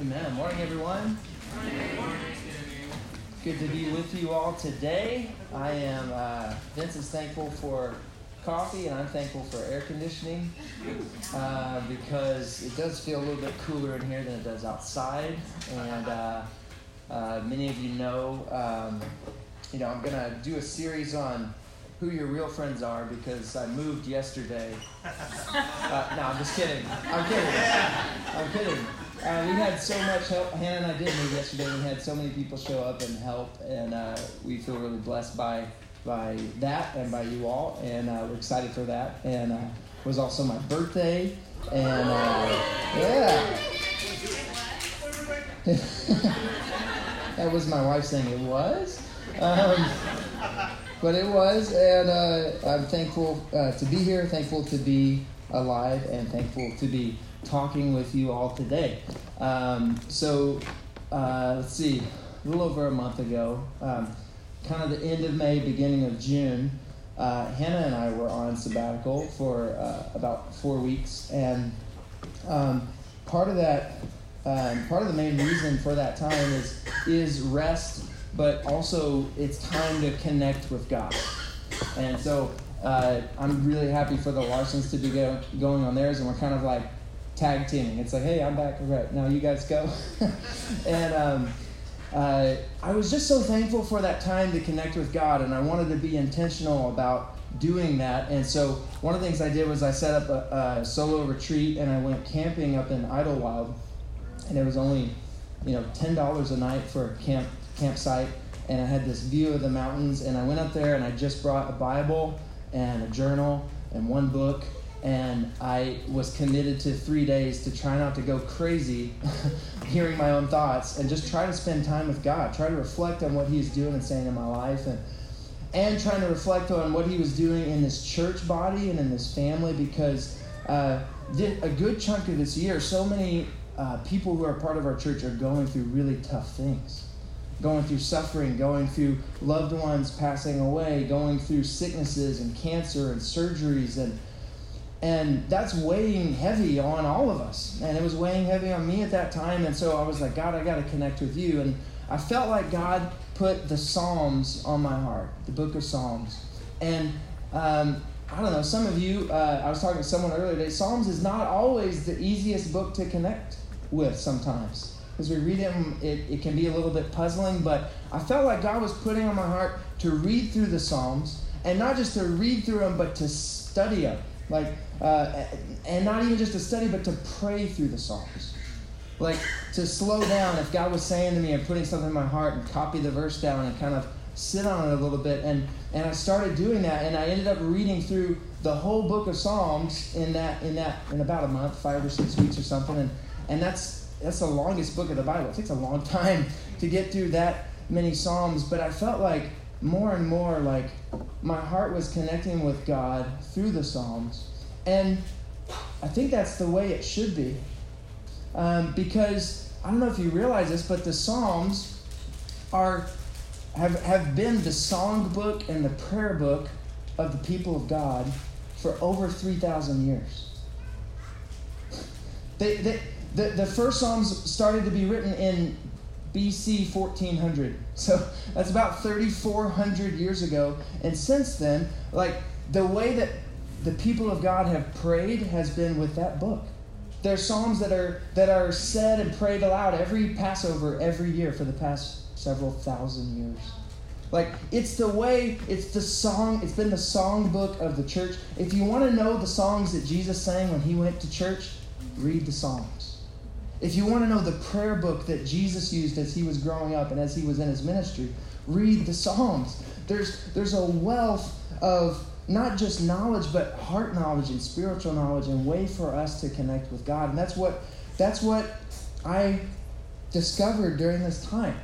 Amen. Morning, everyone. Good to be with you all today. I am, uh, Vince is thankful for coffee, and I'm thankful for air conditioning uh, because it does feel a little bit cooler in here than it does outside. And uh, uh, many of you know, um, you know, I'm going to do a series on who your real friends are because I moved yesterday. Uh, no, I'm just kidding. I'm kidding. I'm kidding. Uh, we had so much help. Hannah and I did move yesterday. We had so many people show up and help, and uh, we feel really blessed by by that and by you all, and uh, we're excited for that. And uh, it was also my birthday, and uh, yeah. that was my wife saying it was. Um, but it was, and uh, I'm thankful uh, to be here, thankful to be alive, and thankful to be talking with you all today. Um, so, uh, let's see, a little over a month ago, um, kind of the end of May, beginning of June, uh, Hannah and I were on sabbatical for uh, about four weeks, and um, part of that, um, part of the main reason for that time is is rest, but also it's time to connect with God, and so. Uh, I'm really happy for the Larsons to be go, going on theirs, and we're kind of like tag teaming. It's like, hey, I'm back. Right now, you guys go. and um, uh, I was just so thankful for that time to connect with God, and I wanted to be intentional about doing that. And so, one of the things I did was I set up a, a solo retreat, and I went camping up in Idyllwild, and it was only, you know, ten dollars a night for a camp campsite. And I had this view of the mountains, and I went up there, and I just brought a Bible and a journal and one book and I was committed to three days to try not to go crazy hearing my own thoughts and just try to spend time with God, try to reflect on what He's doing and saying in my life, and and trying to reflect on what He was doing in this church body and in this family because uh, a good chunk of this year, so many uh, people who are part of our church are going through really tough things. Going through suffering, going through loved ones passing away, going through sicknesses and cancer and surgeries and and that's weighing heavy on all of us. And it was weighing heavy on me at that time. And so I was like, God, I got to connect with you. And I felt like God put the Psalms on my heart, the book of Psalms. And um, I don't know, some of you, uh, I was talking to someone earlier today, Psalms is not always the easiest book to connect with sometimes. As we read them, it, it can be a little bit puzzling, but I felt like God was putting on my heart to read through the Psalms, and not just to read through them, but to study them. Like, uh, and not even just to study, but to pray through the Psalms. Like, to slow down if God was saying to me and putting something in my heart and copy the verse down and kind of sit on it a little bit. And, and I started doing that, and I ended up reading through the whole book of Psalms in that, in that, in about a month, five or six weeks or something. And, and that's, that's the longest book of the Bible. It takes a long time to get through that many Psalms, but I felt like more and more like my heart was connecting with God through the Psalms. And I think that's the way it should be. Um, because I don't know if you realize this, but the Psalms are have, have been the song book and the prayer book of the people of God for over 3,000 years. They, they, the, the first Psalms started to be written in BC 1400. So that's about 3,400 years ago. And since then, like the way that the people of God have prayed has been with that book. There's psalms that are that are said and prayed aloud every Passover every year for the past several thousand years. Like it's the way, it's the song, it's been the song book of the church. If you want to know the songs that Jesus sang when he went to church, read the Psalms. If you want to know the prayer book that Jesus used as he was growing up and as he was in his ministry, read the Psalms. There's there's a wealth of not just knowledge, but heart knowledge and spiritual knowledge and way for us to connect with God. And that's what that's what I discovered during this time.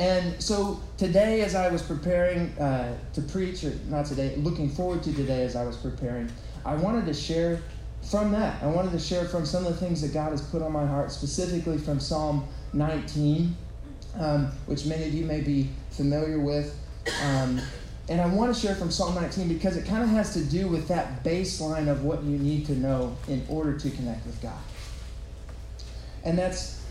And so today, as I was preparing uh, to preach, or not today, looking forward to today as I was preparing, I wanted to share from that. I wanted to share from some of the things that God has put on my heart, specifically from Psalm 19, um, which many of you may be familiar with. Um, and I want to share from Psalm 19 because it kind of has to do with that baseline of what you need to know in order to connect with God. And that's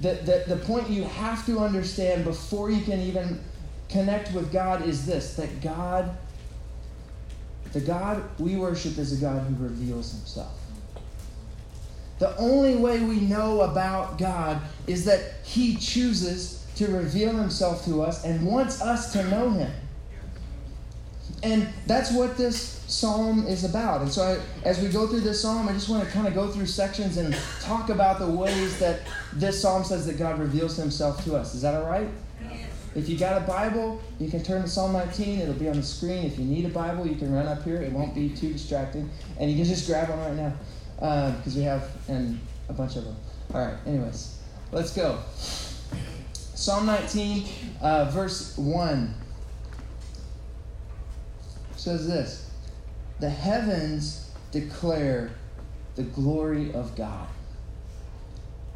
the, the, the point you have to understand before you can even connect with God is this that God, the God we worship is a God who reveals himself. The only way we know about God is that He chooses to reveal Himself to us and wants us to know Him. And that's what this psalm is about. And so, I, as we go through this psalm, I just want to kind of go through sections and talk about the ways that this psalm says that God reveals Himself to us. Is that all right? If you got a Bible, you can turn to Psalm 19. It'll be on the screen. If you need a Bible, you can run up here. It won't be too distracting. And you can just grab one right now because uh, we have and a bunch of them. All right, anyways, let's go. Psalm 19, uh, verse 1 says this The heavens declare the glory of God,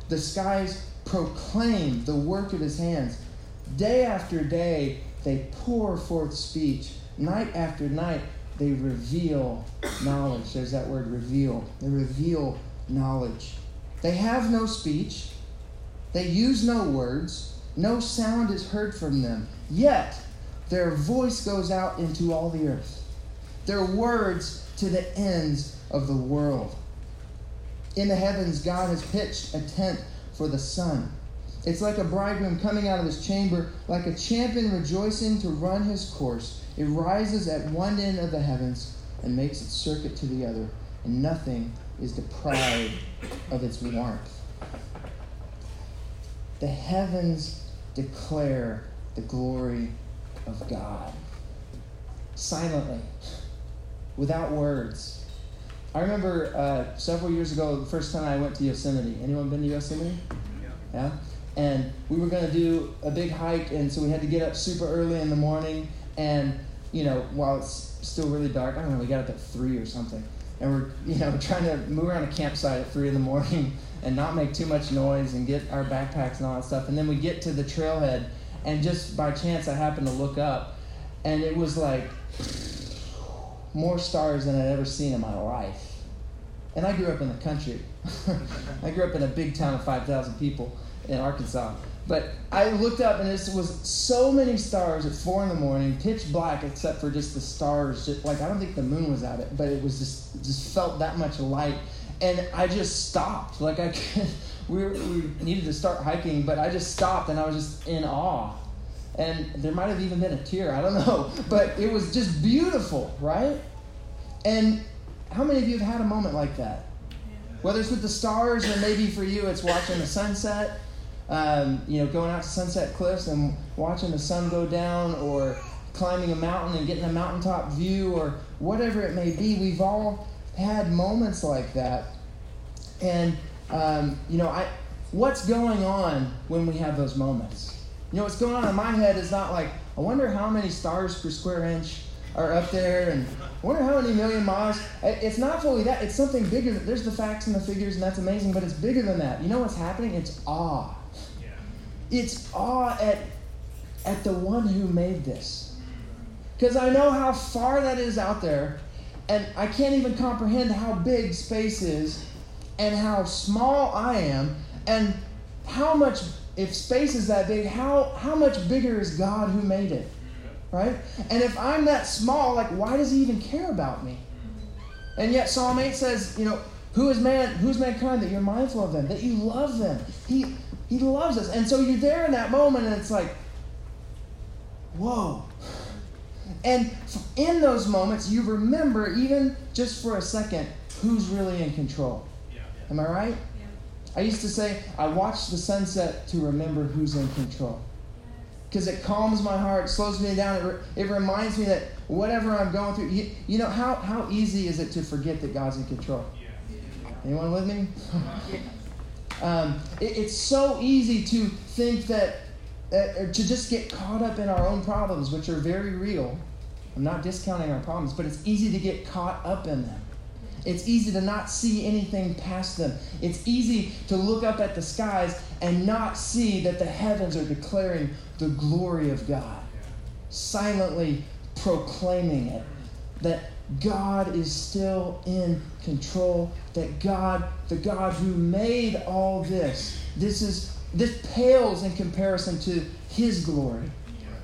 the skies proclaim the work of his hands. Day after day, they pour forth speech. Night after night, they reveal knowledge. There's that word reveal. They reveal knowledge. They have no speech. They use no words. No sound is heard from them. Yet, their voice goes out into all the earth. Their words to the ends of the world. In the heavens, God has pitched a tent for the sun. It's like a bridegroom coming out of his chamber, like a champion rejoicing to run his course. It rises at one end of the heavens and makes its circuit to the other, and nothing is deprived of its warmth. The heavens declare the glory of God silently, without words. I remember uh, several years ago, the first time I went to Yosemite. Anyone been to Yosemite? Yeah. yeah? And we were going to do a big hike, and so we had to get up super early in the morning. And you know, while it's still really dark, I don't know, we got up at three or something, and we're you know trying to move around a campsite at three in the morning and not make too much noise and get our backpacks and all that stuff. And then we get to the trailhead, and just by chance I happened to look up, and it was like more stars than I'd ever seen in my life. And I grew up in the country. I grew up in a big town of 5,000 people in Arkansas. But I looked up and it was so many stars at four in the morning, pitch black except for just the stars. Just, like I don't think the moon was out, but it was just just felt that much light, and I just stopped. Like I, we, were, we needed to start hiking, but I just stopped and I was just in awe, and there might have even been a tear. I don't know, but it was just beautiful, right? And how many of you have had a moment like that? Whether it's with the stars or maybe for you it's watching the sunset um, you know, going out to Sunset Cliffs and watching the sun go down, or climbing a mountain and getting a mountaintop view, or whatever it may be. We've all had moments like that. And, um, you know, I, what's going on when we have those moments? You know, what's going on in my head is not like, I wonder how many stars per square inch are up there, and I wonder how many million miles. It's not fully that. It's something bigger. There's the facts and the figures, and that's amazing, but it's bigger than that. You know what's happening? It's awe. It's awe at, at the one who made this. Because I know how far that is out there, and I can't even comprehend how big space is, and how small I am, and how much, if space is that big, how, how much bigger is God who made it? Right? And if I'm that small, like, why does he even care about me? And yet Psalm 8 says, you know, who is man, who's mankind that you're mindful of them, that you love them. He he loves us. And so you're there in that moment, and it's like, whoa. And in those moments, you remember, even just for a second, who's really in control. Yeah. Am I right? Yeah. I used to say, I watch the sunset to remember who's in control. Because it calms my heart, slows me down. It, re- it reminds me that whatever I'm going through, you, you, know, how, how easy is it to forget that God's in control? Yeah. Anyone with me? Um, it, it's so easy to think that, uh, to just get caught up in our own problems, which are very real. I'm not discounting our problems, but it's easy to get caught up in them. It's easy to not see anything past them. It's easy to look up at the skies and not see that the heavens are declaring the glory of God, silently proclaiming it. That God is still in control, that God, the God who made all this, this is this pales in comparison to his glory.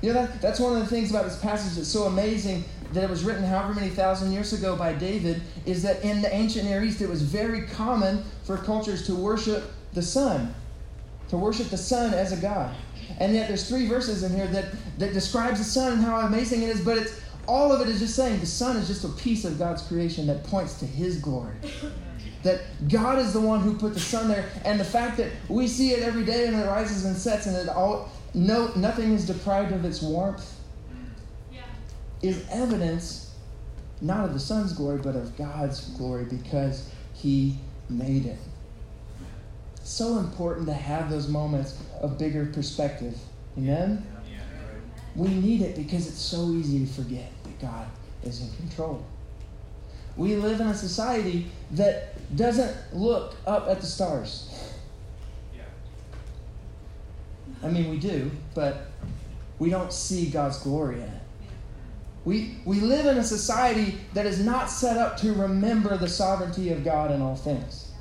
You know, that, that's one of the things about this passage that's so amazing that it was written however many thousand years ago by David is that in the ancient Near East it was very common for cultures to worship the sun, to worship the sun as a god. And yet there's three verses in here that, that describes the sun and how amazing it is, but it's all of it is just saying the sun is just a piece of God's creation that points to his glory. That God is the one who put the sun there, and the fact that we see it every day and it rises and sets and it all no nothing is deprived of its warmth is evidence not of the sun's glory, but of God's glory because he made it. So important to have those moments of bigger perspective. Amen? We need it because it's so easy to forget God is in control. We live in a society that doesn't look up at the stars. I mean, we do, but we don't see God's glory in it. We, we live in a society that is not set up to remember the sovereignty of God in all things.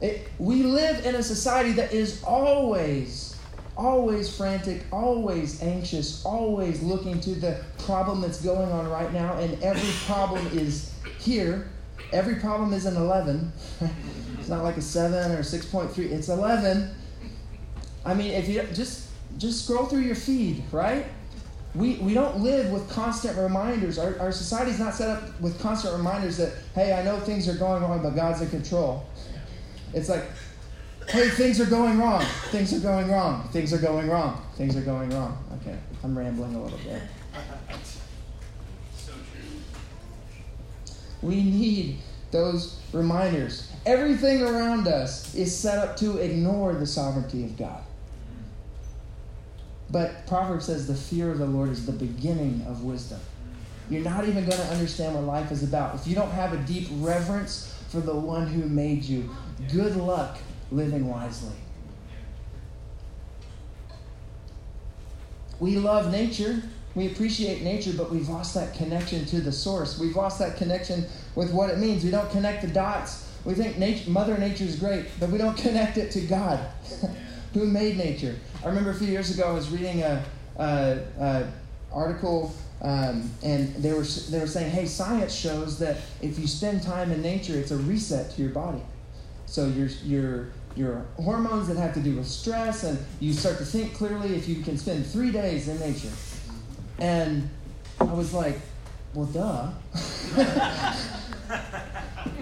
It, we live in a society that is always, always frantic, always anxious, always looking to the problem that's going on right now, and every problem is here. Every problem is an 11. it's not like a 7 or 6.3, it's 11. I mean, if you just just scroll through your feed, right? we, we don't live with constant reminders. Our, our society's not set up with constant reminders that, hey, I know things are going wrong, but God's in control. It's like, hey, things are going wrong. Things are going wrong. Things are going wrong. Things are going wrong. Okay, I'm rambling a little bit. We need those reminders. Everything around us is set up to ignore the sovereignty of God. But Proverbs says the fear of the Lord is the beginning of wisdom. You're not even going to understand what life is about. If you don't have a deep reverence for the one who made you, good luck living wisely. We love nature. We appreciate nature, but we've lost that connection to the source. We've lost that connection with what it means. We don't connect the dots. We think nature, Mother Nature is great, but we don't connect it to God, who made nature. I remember a few years ago I was reading a, a, a article um, and they were they were saying, hey, science shows that if you spend time in nature, it's a reset to your body. So your your your hormones that have to do with stress, and you start to think clearly if you can spend three days in nature. And I was like, well, duh.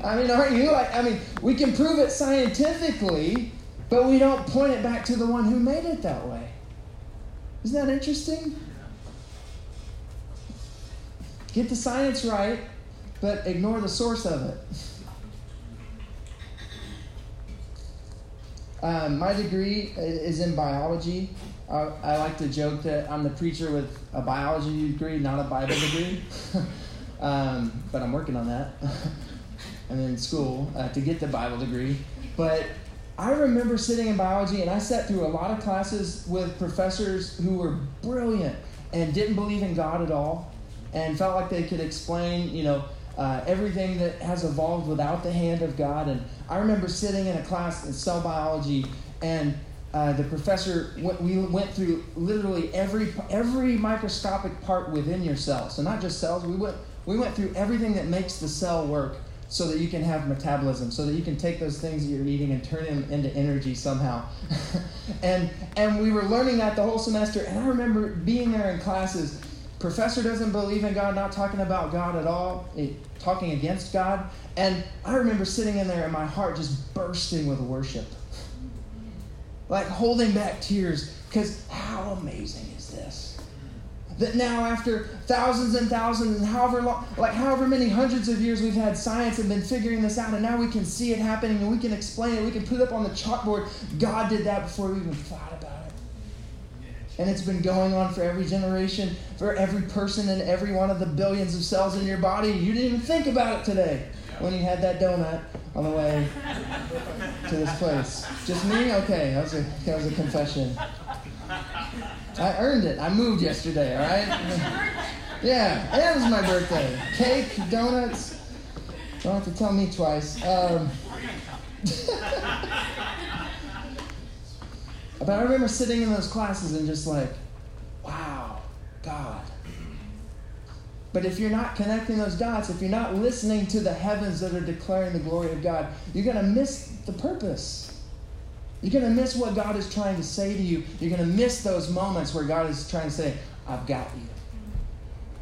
I mean, aren't you? Like, I mean, we can prove it scientifically, but we don't point it back to the one who made it that way. Isn't that interesting? Get the science right, but ignore the source of it. Um, my degree is in biology. I, I, like to joke that I'm the preacher with a biology degree, not a Bible degree. um, but I'm working on that. I'm in school uh, to get the Bible degree. But I remember sitting in biology and I sat through a lot of classes with professors who were brilliant and didn't believe in God at all and felt like they could explain, you know, uh, everything that has evolved without the hand of God. And I remember sitting in a class in cell biology and uh, the professor we went through literally every every microscopic part within your cell. So not just cells. We went we went through everything that makes the cell work so that you can have metabolism, so that you can take those things that you're eating and turn them into energy somehow. and and we were learning that the whole semester, and I remember being there in classes. Professor doesn't believe in God, not talking about God at all, eh, talking against God. And I remember sitting in there and my heart just bursting with worship. Like holding back tears, because how amazing is this? that now after thousands and thousands and however long like however many hundreds of years we've had science and been figuring this out and now we can see it happening and we can explain it we can put it up on the chalkboard god did that before we even thought about it and it's been going on for every generation for every person and every one of the billions of cells in your body you didn't even think about it today when you had that donut on the way to this place just me okay that was a, that was a confession I earned it. I moved yesterday, all right? Yeah, it was my birthday. Cake, donuts. Don't have to tell me twice. Um, But I remember sitting in those classes and just like, wow, God. But if you're not connecting those dots, if you're not listening to the heavens that are declaring the glory of God, you're going to miss the purpose. You're going to miss what God is trying to say to you. You're going to miss those moments where God is trying to say, I've got you.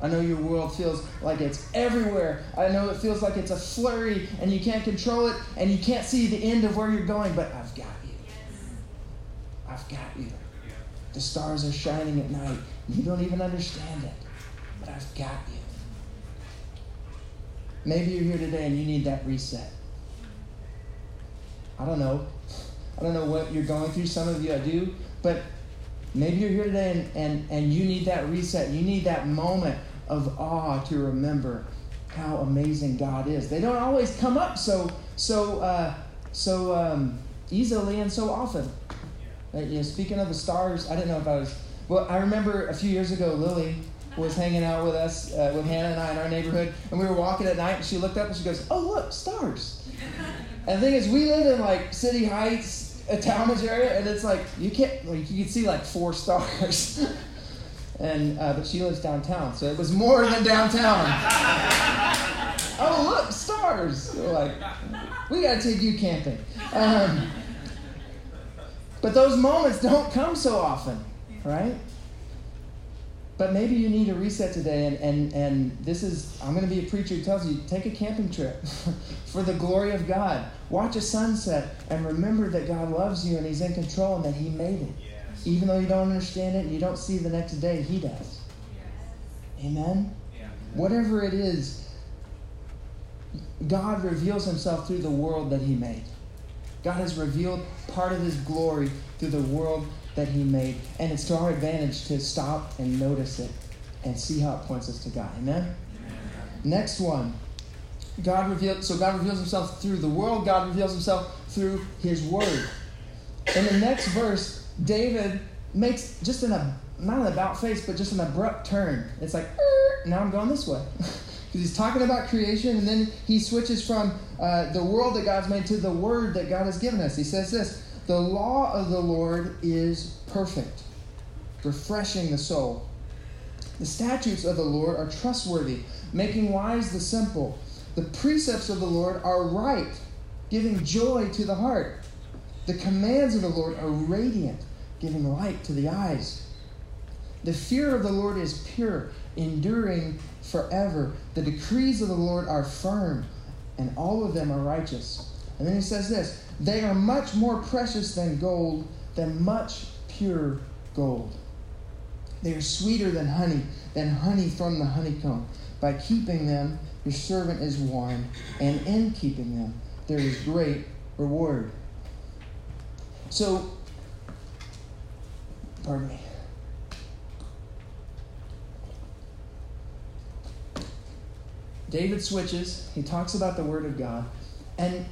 I know your world feels like it's everywhere. I know it feels like it's a flurry and you can't control it and you can't see the end of where you're going, but I've got you. I've got you. The stars are shining at night. You don't even understand it, but I've got you. Maybe you're here today and you need that reset. I don't know. I don't know what you're going through. Some of you I do. But maybe you're here today and, and, and you need that reset. You need that moment of awe to remember how amazing God is. They don't always come up so so uh, so um, easily and so often. You know, speaking of the stars, I didn't know if I was. Well, I remember a few years ago, Lily was hanging out with us, uh, with Hannah and I in our neighborhood, and we were walking at night, and she looked up and she goes, "Oh, look, stars." And the thing is, we live in like City Heights, a Talmadge area, and it's like you can't, like you can see like four stars. and uh, but she lives downtown, so it was more than downtown. oh, look, stars! We're like, we got to take you camping. Um, but those moments don't come so often, right? But maybe you need a reset today, and, and, and this is, I'm going to be a preacher who tells you take a camping trip for the glory of God. Watch a sunset and remember that God loves you and He's in control and that He made it. Yes. Even though you don't understand it and you don't see the next day, He does. Yes. Amen? Yeah. Whatever it is, God reveals Himself through the world that He made. God has revealed part of His glory through the world that He made. And it's to our advantage to stop and notice it and see how it points us to God. Amen? Amen. Next one. God revealed so God reveals himself through the world, God reveals himself through his word. In the next verse, David makes just an not an about face, but just an abrupt turn. It's like, now I'm going this way. Because he's talking about creation, and then he switches from uh, the world that God's made to the word that God has given us. He says this the law of the Lord is perfect, refreshing the soul. The statutes of the Lord are trustworthy, making wise the simple. The precepts of the Lord are right, giving joy to the heart. The commands of the Lord are radiant, giving light to the eyes. The fear of the Lord is pure, enduring forever. The decrees of the Lord are firm, and all of them are righteous. And then he says this they are much more precious than gold, than much pure gold. They are sweeter than honey, than honey from the honeycomb. By keeping them, your servant is warned, and in keeping them, there is great reward. So, pardon me. David switches. He talks about the Word of God. And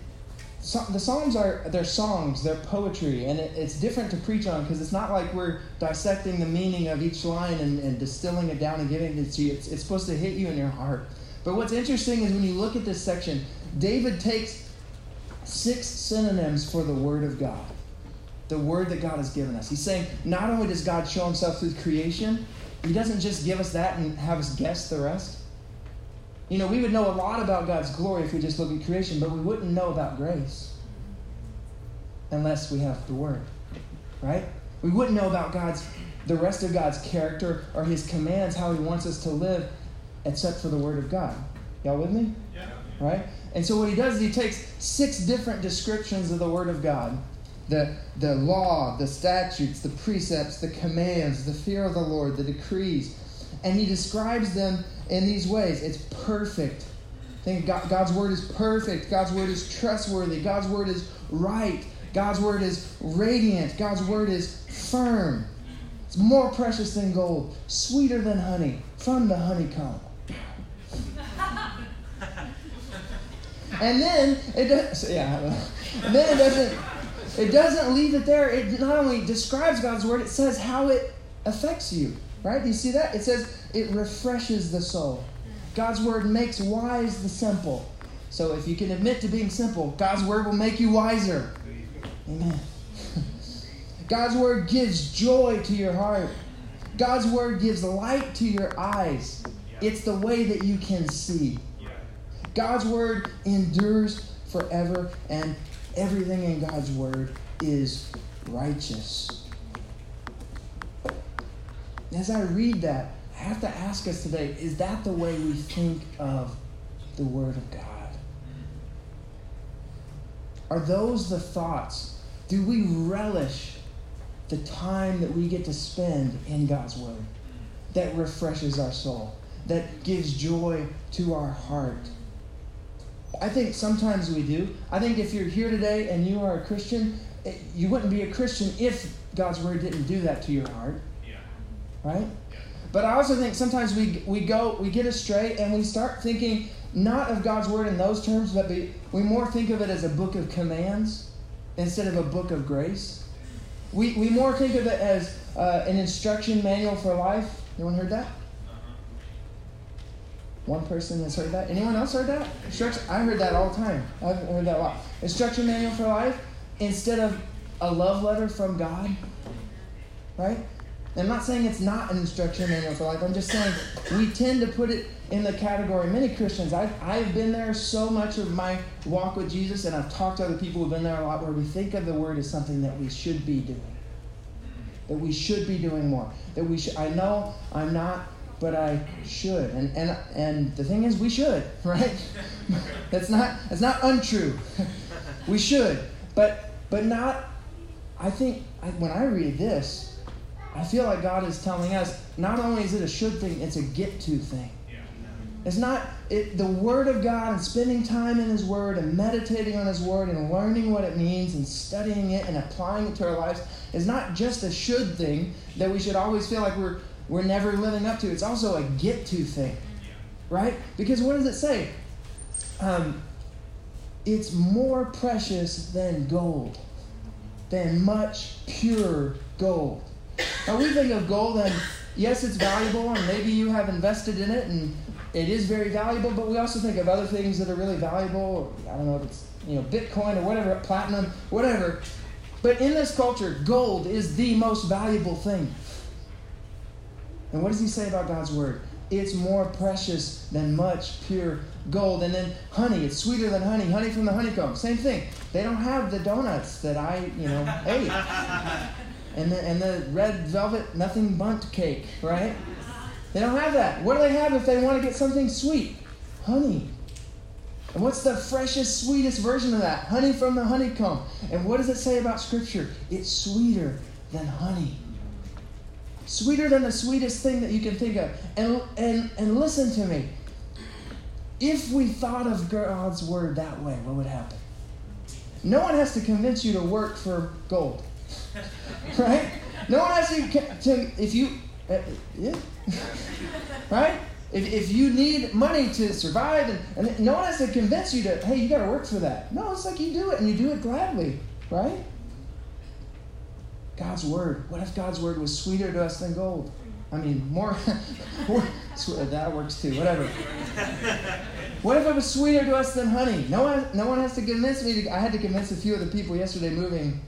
so, the Psalms are they're songs, they're poetry, and it, it's different to preach on because it's not like we're dissecting the meaning of each line and, and distilling it down and giving it to you. It's, it's supposed to hit you in your heart. But what's interesting is when you look at this section, David takes six synonyms for the Word of God, the Word that God has given us. He's saying not only does God show Himself through creation, He doesn't just give us that and have us guess the rest. You know, we would know a lot about God's glory if we just look at creation, but we wouldn't know about grace unless we have the Word, right? We wouldn't know about God's, the rest of God's character or His commands, how He wants us to live, except for the Word of God. Y'all with me? Yeah. Right? And so what He does is He takes six different descriptions of the Word of God the, the law, the statutes, the precepts, the commands, the fear of the Lord, the decrees, and He describes them in these ways. It's perfect. think God, God's word is perfect. God's word is trustworthy. God's word is right. God's word is radiant. God's word is firm. It's more precious than gold, sweeter than honey from the honeycomb. and then it does, yeah, then it doesn't. It doesn't leave it there. It not only describes God's word, it says how it affects you. Right? Do you see that? It says it refreshes the soul. God's word makes wise the simple. So if you can admit to being simple, God's word will make you wiser. Amen. God's word gives joy to your heart. God's word gives light to your eyes. It's the way that you can see. God's word endures forever, and everything in God's word is righteous. As I read that, I have to ask us today is that the way we think of the Word of God? Are those the thoughts? Do we relish the time that we get to spend in God's Word that refreshes our soul, that gives joy to our heart? I think sometimes we do. I think if you're here today and you are a Christian, eh, you wouldn't be a Christian if God's Word didn't do that to your heart. Right? But I also think sometimes we, we go, we get astray and we start thinking not of God's Word in those terms, but we, we more think of it as a book of commands instead of a book of grace. We, we more think of it as uh, an instruction manual for life. Anyone heard that? One person has heard that. Anyone else heard that? Instruction. I heard that all the time. I've heard that a lot. Instruction manual for life instead of a love letter from God. Right? I'm not saying it's not an instruction manual for life. I'm just saying we tend to put it in the category. Many Christians, I've, I've been there so much of my walk with Jesus, and I've talked to other people who've been there a lot, where we think of the word as something that we should be doing. That we should be doing more. That we should. I know I'm not but I should. And and and the thing is, we should, right? that's not that's not untrue. we should, but but not. I think I, when I read this, I feel like God is telling us not only is it a should thing, it's a get to thing. It's not it, the Word of God and spending time in His Word and meditating on His Word and learning what it means and studying it and applying it to our lives is not just a should thing that we should always feel like we're we're never living up to. It's also a get to thing, right? Because what does it say? Um, it's more precious than gold, than much pure gold. Now we think of gold and yes, it's valuable, and maybe you have invested in it, and it is very valuable. But we also think of other things that are really valuable. I don't know if it's you know Bitcoin or whatever, platinum, whatever. But in this culture, gold is the most valuable thing. And what does he say about God's word? It's more precious than much pure gold. And then honey, it's sweeter than honey. Honey from the honeycomb, same thing. They don't have the donuts that I, you know, ate. And the, and the red velvet Nothing Bundt cake, right? They don't have that. What do they have if they want to get something sweet? Honey. And what's the freshest, sweetest version of that? Honey from the honeycomb. And what does it say about Scripture? It's sweeter than honey sweeter than the sweetest thing that you can think of. And, and, and listen to me. If we thought of God's word that way, what would happen? No one has to convince you to work for gold. Right? No one has to, to if you, uh, yeah. right? If, if you need money to survive, and, and no one has to convince you to, hey, you got to work for that. No, it's like you do it, and you do it gladly, right? God's word. What if God's word was sweeter to us than gold? I mean, more, more that works too. Whatever. What if it was sweeter to us than honey? No one, no one has to convince me. To, I had to convince a few of the people yesterday moving.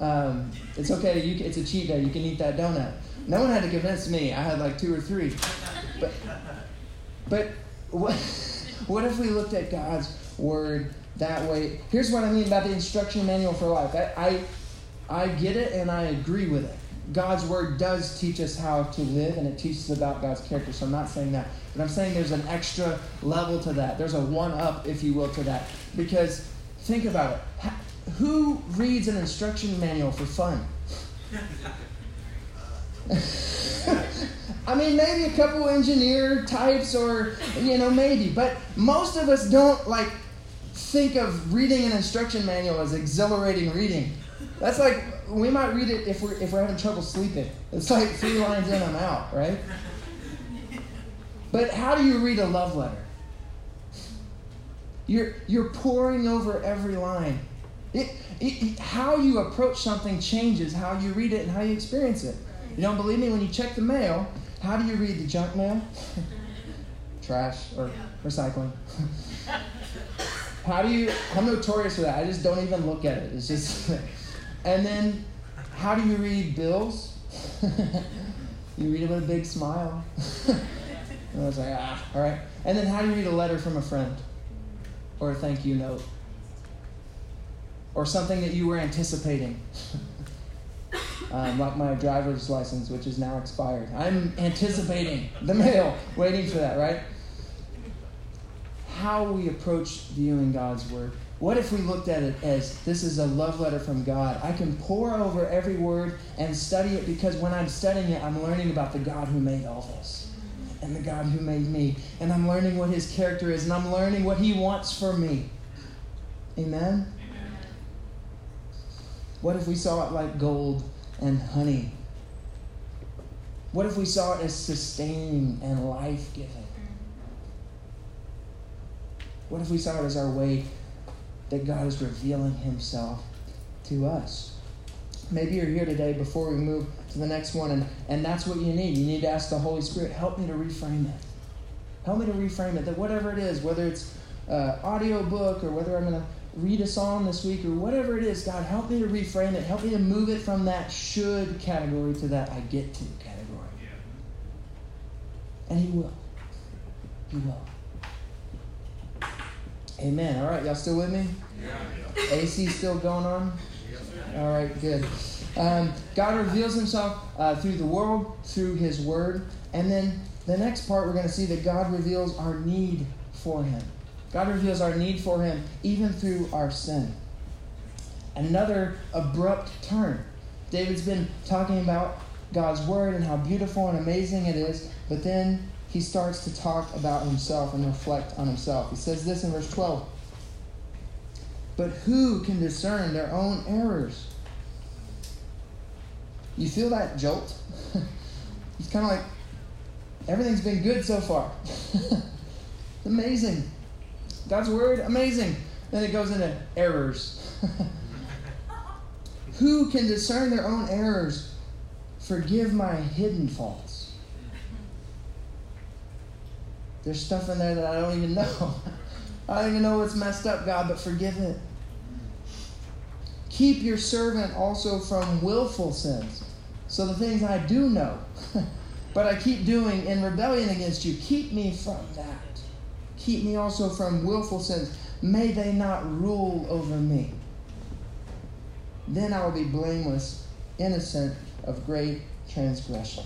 Um, it's okay. You, it's a cheat day. You can eat that donut. No one had to convince me. I had like two or three. But, but what, what if we looked at God's word that way? Here's what I mean about the instruction manual for life. I, I I get it and I agree with it. God's word does teach us how to live and it teaches about God's character. So I'm not saying that. But I'm saying there's an extra level to that. There's a one up, if you will, to that. Because think about it. Who reads an instruction manual for fun? I mean, maybe a couple engineer types or, you know, maybe. But most of us don't, like, think of reading an instruction manual as exhilarating reading. That's like we might read it if we're if we're having trouble sleeping. It's like three lines in, I'm out, right? But how do you read a love letter? You're you're poring over every line. It, it, how you approach something changes how you read it and how you experience it. You don't believe me? When you check the mail, how do you read the junk mail? Trash or recycling. how do you? I'm notorious for that. I just don't even look at it. It's just. And then how do you read bills? you read it with a big smile. and I was like, ah, all right. And then how do you read a letter from a friend? Or a thank you note? Or something that you were anticipating? um, like my driver's license, which is now expired. I'm anticipating the mail, waiting for that, right? How we approach viewing God's Word. What if we looked at it as this is a love letter from God? I can pour over every word and study it because when I'm studying it, I'm learning about the God who made all this and the God who made me. And I'm learning what his character is and I'm learning what he wants for me. Amen? What if we saw it like gold and honey? What if we saw it as sustaining and life giving? What if we saw it as our way that God is revealing Himself to us. Maybe you're here today before we move to the next one, and, and that's what you need. You need to ask the Holy Spirit, help me to reframe it. Help me to reframe it. That whatever it is, whether it's uh, audio book or whether I'm going to read a psalm this week or whatever it is, God, help me to reframe it. Help me to move it from that should category to that I get to category. And He will. He will. Amen. All right, y'all still with me? Yeah. AC still going on? All right, good. Um, God reveals himself uh, through the world, through his word. And then the next part, we're going to see that God reveals our need for him. God reveals our need for him even through our sin. Another abrupt turn. David's been talking about God's word and how beautiful and amazing it is, but then he starts to talk about himself and reflect on himself. He says this in verse 12 But who can discern their own errors? You feel that jolt? He's kind of like, everything's been good so far. amazing. God's word, amazing. Then it goes into errors. who can discern their own errors? Forgive my hidden faults. There's stuff in there that I don't even know. I don't even know what's messed up, God, but forgive it. Keep your servant also from willful sins. So the things I do know, but I keep doing in rebellion against you, keep me from that. Keep me also from willful sins. May they not rule over me. Then I will be blameless, innocent of great transgression.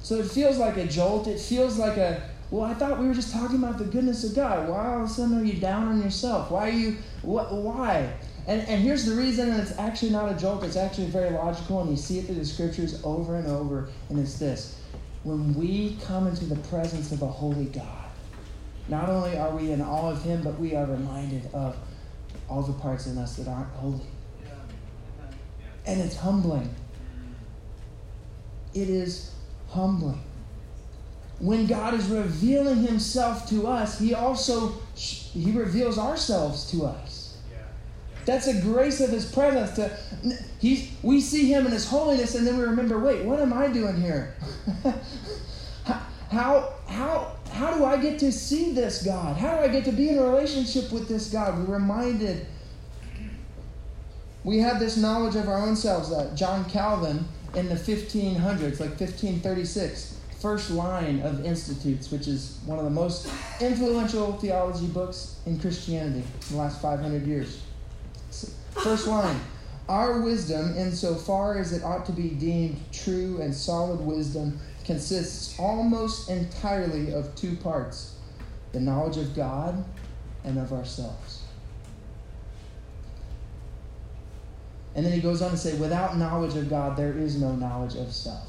So it feels like a jolt. It feels like a, well, I thought we were just talking about the goodness of God. Why all of a sudden are you down on yourself? Why are you, what, why? And, and here's the reason, and it's actually not a joke, it's actually very logical, and you see it through the scriptures over and over, and it's this. When we come into the presence of a holy God, not only are we in awe of Him, but we are reminded of all the parts in us that aren't holy. And it's humbling. It is humbling. When God is revealing himself to us, he also he reveals ourselves to us. That's a grace of his presence to he's we see him in his holiness and then we remember, wait, what am I doing here? how how how do I get to see this God? How do I get to be in a relationship with this God? We're reminded we have this knowledge of our own selves that John Calvin in the 1500s, like 1536, first line of Institutes, which is one of the most influential theology books in Christianity in the last 500 years. First line Our wisdom, insofar as it ought to be deemed true and solid wisdom, consists almost entirely of two parts the knowledge of God and of ourselves. And then he goes on to say, without knowledge of God, there is no knowledge of self.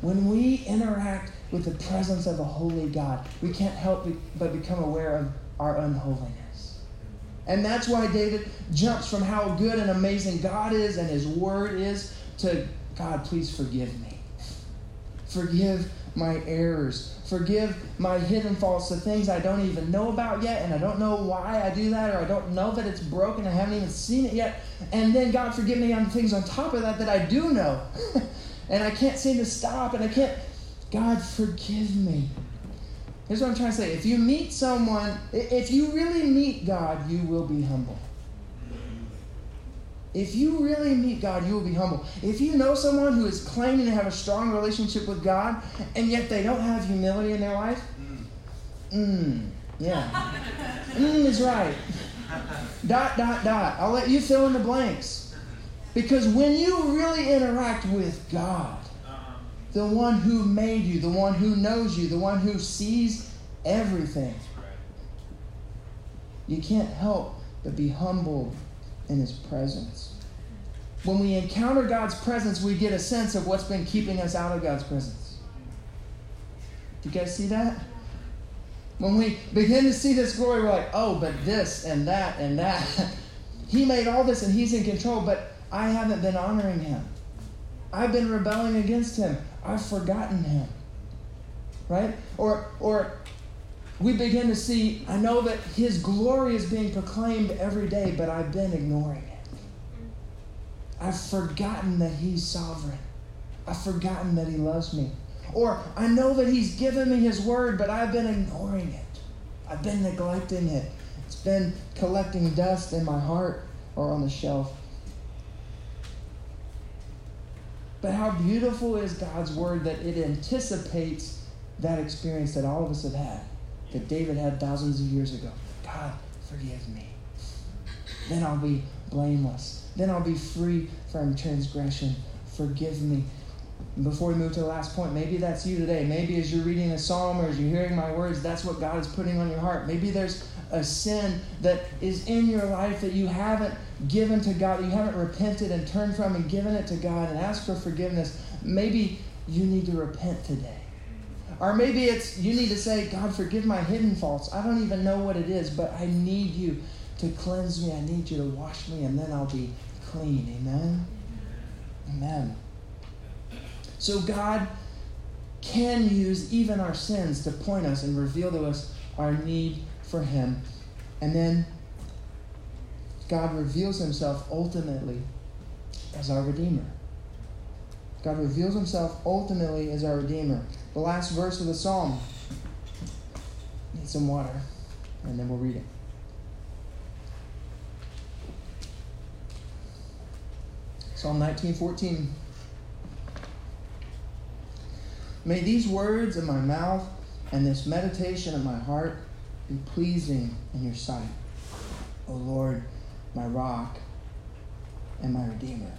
When we interact with the presence of a holy God, we can't help but become aware of our unholiness. And that's why David jumps from how good and amazing God is and his word is to God, please forgive me. Forgive my errors. Forgive my hidden faults, the things I don't even know about yet, and I don't know why I do that, or I don't know that it's broken, I haven't even seen it yet. And then, God, forgive me on things on top of that that I do know. and I can't seem to stop, and I can't. God, forgive me. Here's what I'm trying to say. If you meet someone, if you really meet God, you will be humble. If you really meet God, you will be humble. If you know someone who is claiming to have a strong relationship with God and yet they don't have humility in their life, mmm, yeah. Mmm is right. Dot, dot, dot. I'll let you fill in the blanks. Because when you really interact with God, the one who made you, the one who knows you, the one who sees everything, you can't help but be humbled in his presence. When we encounter God's presence, we get a sense of what's been keeping us out of God's presence. Do you guys see that? When we begin to see this glory, we're like, oh, but this and that and that. he made all this and he's in control, but I haven't been honoring him. I've been rebelling against him. I've forgotten him. Right? Or or we begin to see, I know that his glory is being proclaimed every day, but I've been ignoring it. I've forgotten that he's sovereign. I've forgotten that he loves me. Or I know that He's given me His word, but I've been ignoring it. I've been neglecting it. It's been collecting dust in my heart or on the shelf. But how beautiful is God's word that it anticipates that experience that all of us have had, that David had thousands of years ago. God, forgive me. Then I'll be blameless. Then I'll be free from transgression. Forgive me. Before we move to the last point, maybe that's you today. Maybe as you're reading a psalm or as you're hearing my words, that's what God is putting on your heart. Maybe there's a sin that is in your life that you haven't given to God, that you haven't repented and turned from and given it to God and asked for forgiveness. Maybe you need to repent today. Or maybe it's you need to say, God, forgive my hidden faults. I don't even know what it is, but I need you to cleanse me. I need you to wash me, and then I'll be clean. Amen? Amen. So God can use even our sins to point us and reveal to us our need for Him. And then God reveals Himself ultimately as our Redeemer. God reveals Himself ultimately as our Redeemer. The last verse of the Psalm. Need some water, and then we'll read it. Psalm 19:14. May these words of my mouth and this meditation of my heart be pleasing in your sight, O Lord, my rock and my redeemer.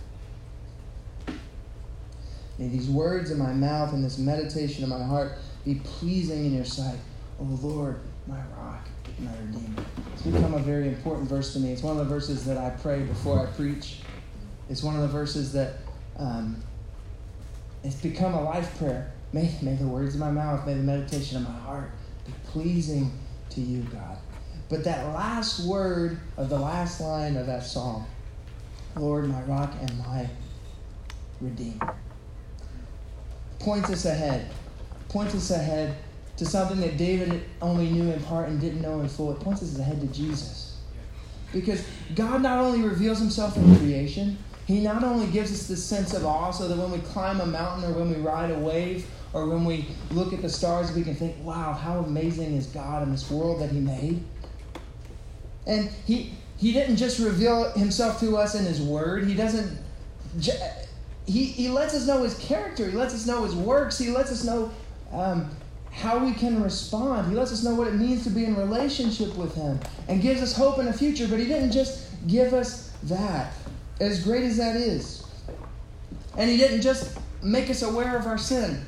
May these words in my mouth and this meditation of my heart be pleasing in your sight, O Lord, my rock and my redeemer. It's become a very important verse to me. It's one of the verses that I pray before I preach. It's one of the verses that um, it's become a life prayer. May, may the words of my mouth, may the meditation of my heart be pleasing to you, God. But that last word of the last line of that psalm, Lord, my rock and my redeemer, points us ahead. Points us ahead to something that David only knew in part and didn't know in full. It points us ahead to Jesus. Because God not only reveals himself in creation, he not only gives us this sense of awe so that when we climb a mountain or when we ride a wave or when we look at the stars, we can think, wow, how amazing is God in this world that He made? And He, he didn't just reveal Himself to us in His Word, He doesn't. He, he lets us know His character, He lets us know His works, He lets us know um, how we can respond. He lets us know what it means to be in relationship with Him and gives us hope in the future. But He didn't just give us that, as great as that is. And He didn't just make us aware of our sin.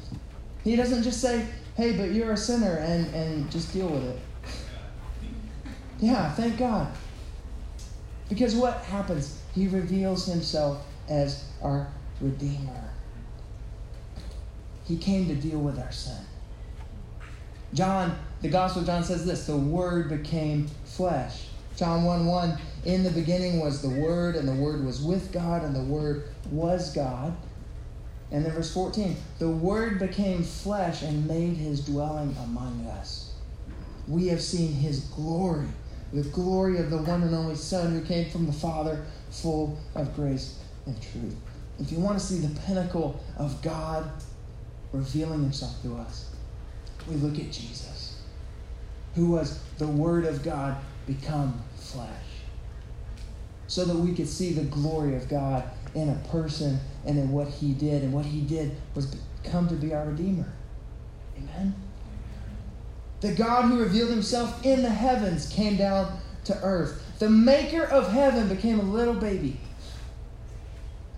he doesn't just say, hey, but you're a sinner and, and just deal with it. Yeah, thank God. Because what happens? He reveals himself as our Redeemer. He came to deal with our sin. John, the Gospel of John says this the Word became flesh. John 1 1, in the beginning was the Word, and the Word was with God, and the Word was God. And then verse 14 the Word became flesh and made his dwelling among us. We have seen his glory, the glory of the one and only Son who came from the Father, full of grace and truth. If you want to see the pinnacle of God revealing himself to us, we look at Jesus, who was the Word of God become flesh. so that we could see the glory of God in a person and in what he did. And what he did was come to be our Redeemer. Amen. The God who revealed himself in the heavens came down to earth. The maker of heaven became a little baby.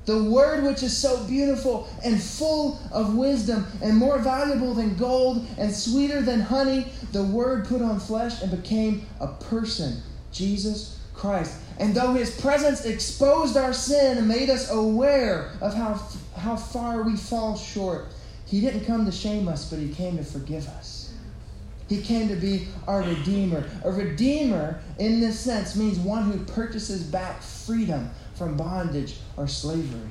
The word, which is so beautiful and full of wisdom and more valuable than gold and sweeter than honey, the word put on flesh and became a person, Jesus Christ. And though his presence exposed our sin and made us aware of how, how far we fall short, he didn't come to shame us, but he came to forgive us. He came to be our Redeemer. A Redeemer, in this sense, means one who purchases back freedom from bondage or slavery.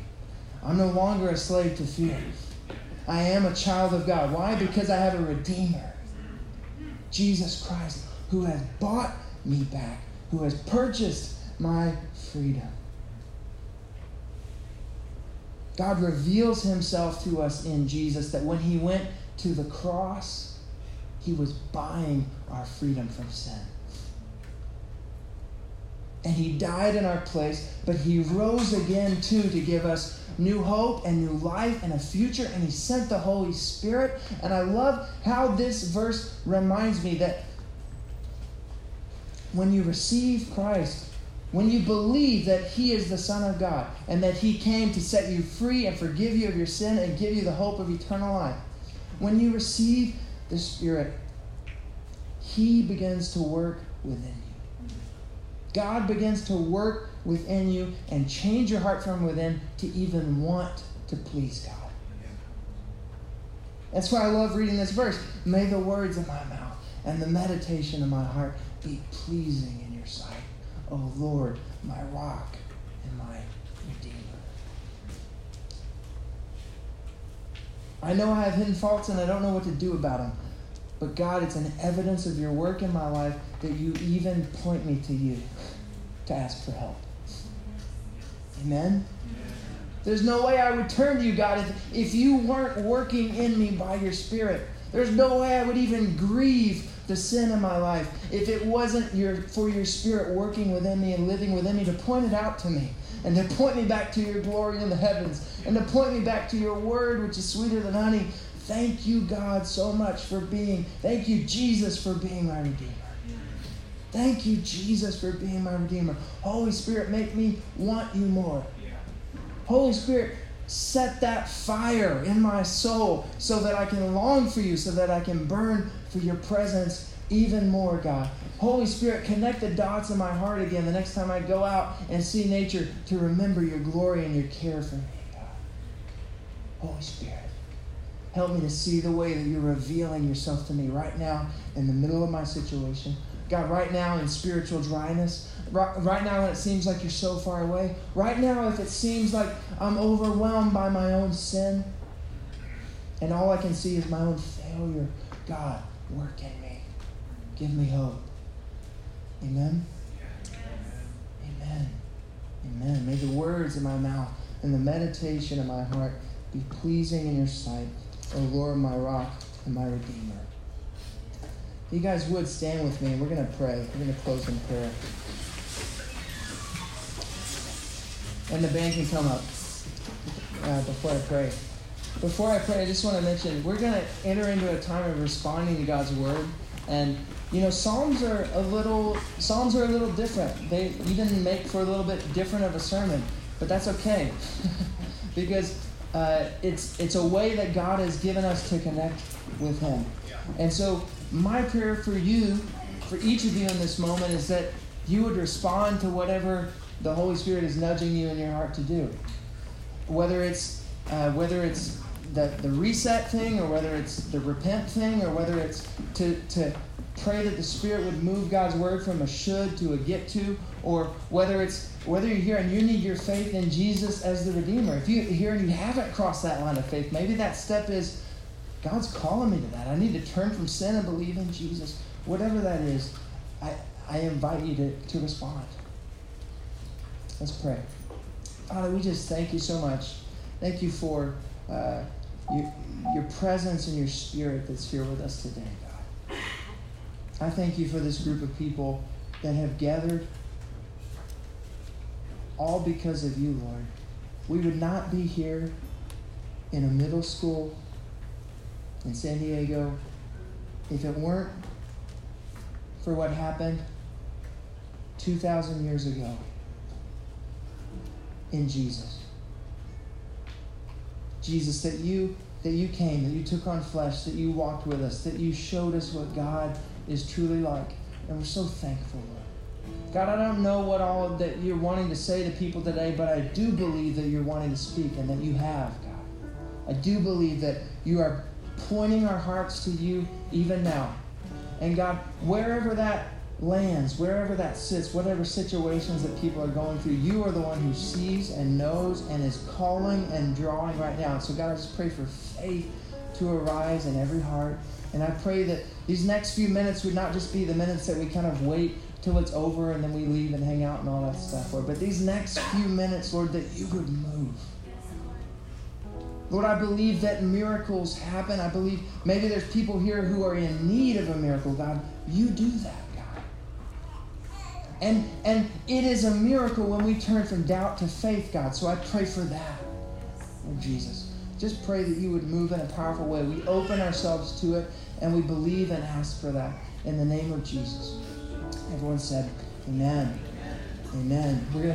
I'm no longer a slave to fear. I am a child of God. Why? Because I have a Redeemer, Jesus Christ, who has bought me back, who has purchased my freedom. God reveals himself to us in Jesus that when he went to the cross, he was buying our freedom from sin. And he died in our place, but he rose again too to give us new hope and new life and a future. And he sent the Holy Spirit. And I love how this verse reminds me that when you receive Christ, when you believe that He is the Son of God and that He came to set you free and forgive you of your sin and give you the hope of eternal life, when you receive the Spirit, He begins to work within you. God begins to work within you and change your heart from within to even want to please God. That's why I love reading this verse. May the words of my mouth and the meditation of my heart be pleasing in your sight. O Lord, my rock and my redeemer. I know I have hidden faults and I don't know what to do about them. But God, it's an evidence of your work in my life that you even point me to you to ask for help. Amen? There's no way I would turn to you, God, if, if you weren't working in me by your Spirit. There's no way I would even grieve the sin in my life if it wasn't your, for your Spirit working within me and living within me to point it out to me and to point me back to your glory in the heavens and to point me back to your word, which is sweeter than honey, Thank you, God, so much for being, thank you, Jesus, for being my Redeemer. Thank you, Jesus, for being my Redeemer. Holy Spirit, make me want you more. Holy Spirit, set that fire in my soul so that I can long for you, so that I can burn for your presence even more, God. Holy Spirit, connect the dots in my heart again the next time I go out and see nature to remember your glory and your care for me, God. Holy Spirit. Help me to see the way that you're revealing yourself to me right now in the middle of my situation. God, right now in spiritual dryness, right, now when it seems like you're so far away, right now if it seems like I'm overwhelmed by my own sin and all I can see is my own failure, God, work in me. Give me hope. Amen? Amen. Amen. May the words of my mouth and the meditation of my heart be pleasing in your sight. O Lord, my rock and my redeemer. You guys would stand with me, and we're going to pray. We're going to close in prayer. And the band can come up uh, before I pray. Before I pray, I just want to mention we're going to enter into a time of responding to God's word. And you know, psalms are a little psalms are a little different. They even make for a little bit different of a sermon, but that's okay, because uh, it's it's a way that God has given us to connect with Him. And so my prayer for you, for each of you in this moment, is that you would respond to whatever the Holy Spirit is nudging you in your heart to do. Whether it's uh, whether it's the, the reset thing, or whether it's the repent thing, or whether it's to, to pray that the Spirit would move God's word from a should to a get to, or whether it's whether you're here and you need your faith in Jesus as the Redeemer. If you're here and you haven't crossed that line of faith, maybe that step is God's calling me to that. I need to turn from sin and believe in Jesus. Whatever that is, I, I invite you to, to respond. Let's pray. Father, we just thank you so much. Thank you for uh, your, your presence and your spirit that's here with us today, God. I thank you for this group of people that have gathered all because of you, Lord. We would not be here in a middle school in San Diego if it weren't for what happened 2,000 years ago in Jesus. Jesus, that you that you came, that you took on flesh, that you walked with us, that you showed us what God is truly like. And we're so thankful, Lord. God, I don't know what all that you're wanting to say to people today, but I do believe that you're wanting to speak and that you have, God. I do believe that you are pointing our hearts to you even now. And God, wherever that lands, wherever that sits, whatever situations that people are going through, you are the one who sees and knows and is calling and drawing right now. And so, God, I just pray for faith to arise in every heart. And I pray that these next few minutes would not just be the minutes that we kind of wait till it's over and then we leave and hang out and all that stuff, Lord. But these next few minutes, Lord, that you would move. Lord, I believe that miracles happen. I believe maybe there's people here who are in need of a miracle. God, you do that. God. And, and it is a miracle when we turn from doubt to faith, God. So I pray for that, Lord Jesus. Just pray that you would move in a powerful way. We open ourselves to it and we believe and ask for that in the name of Jesus. Everyone said, Amen. Amen. We're going to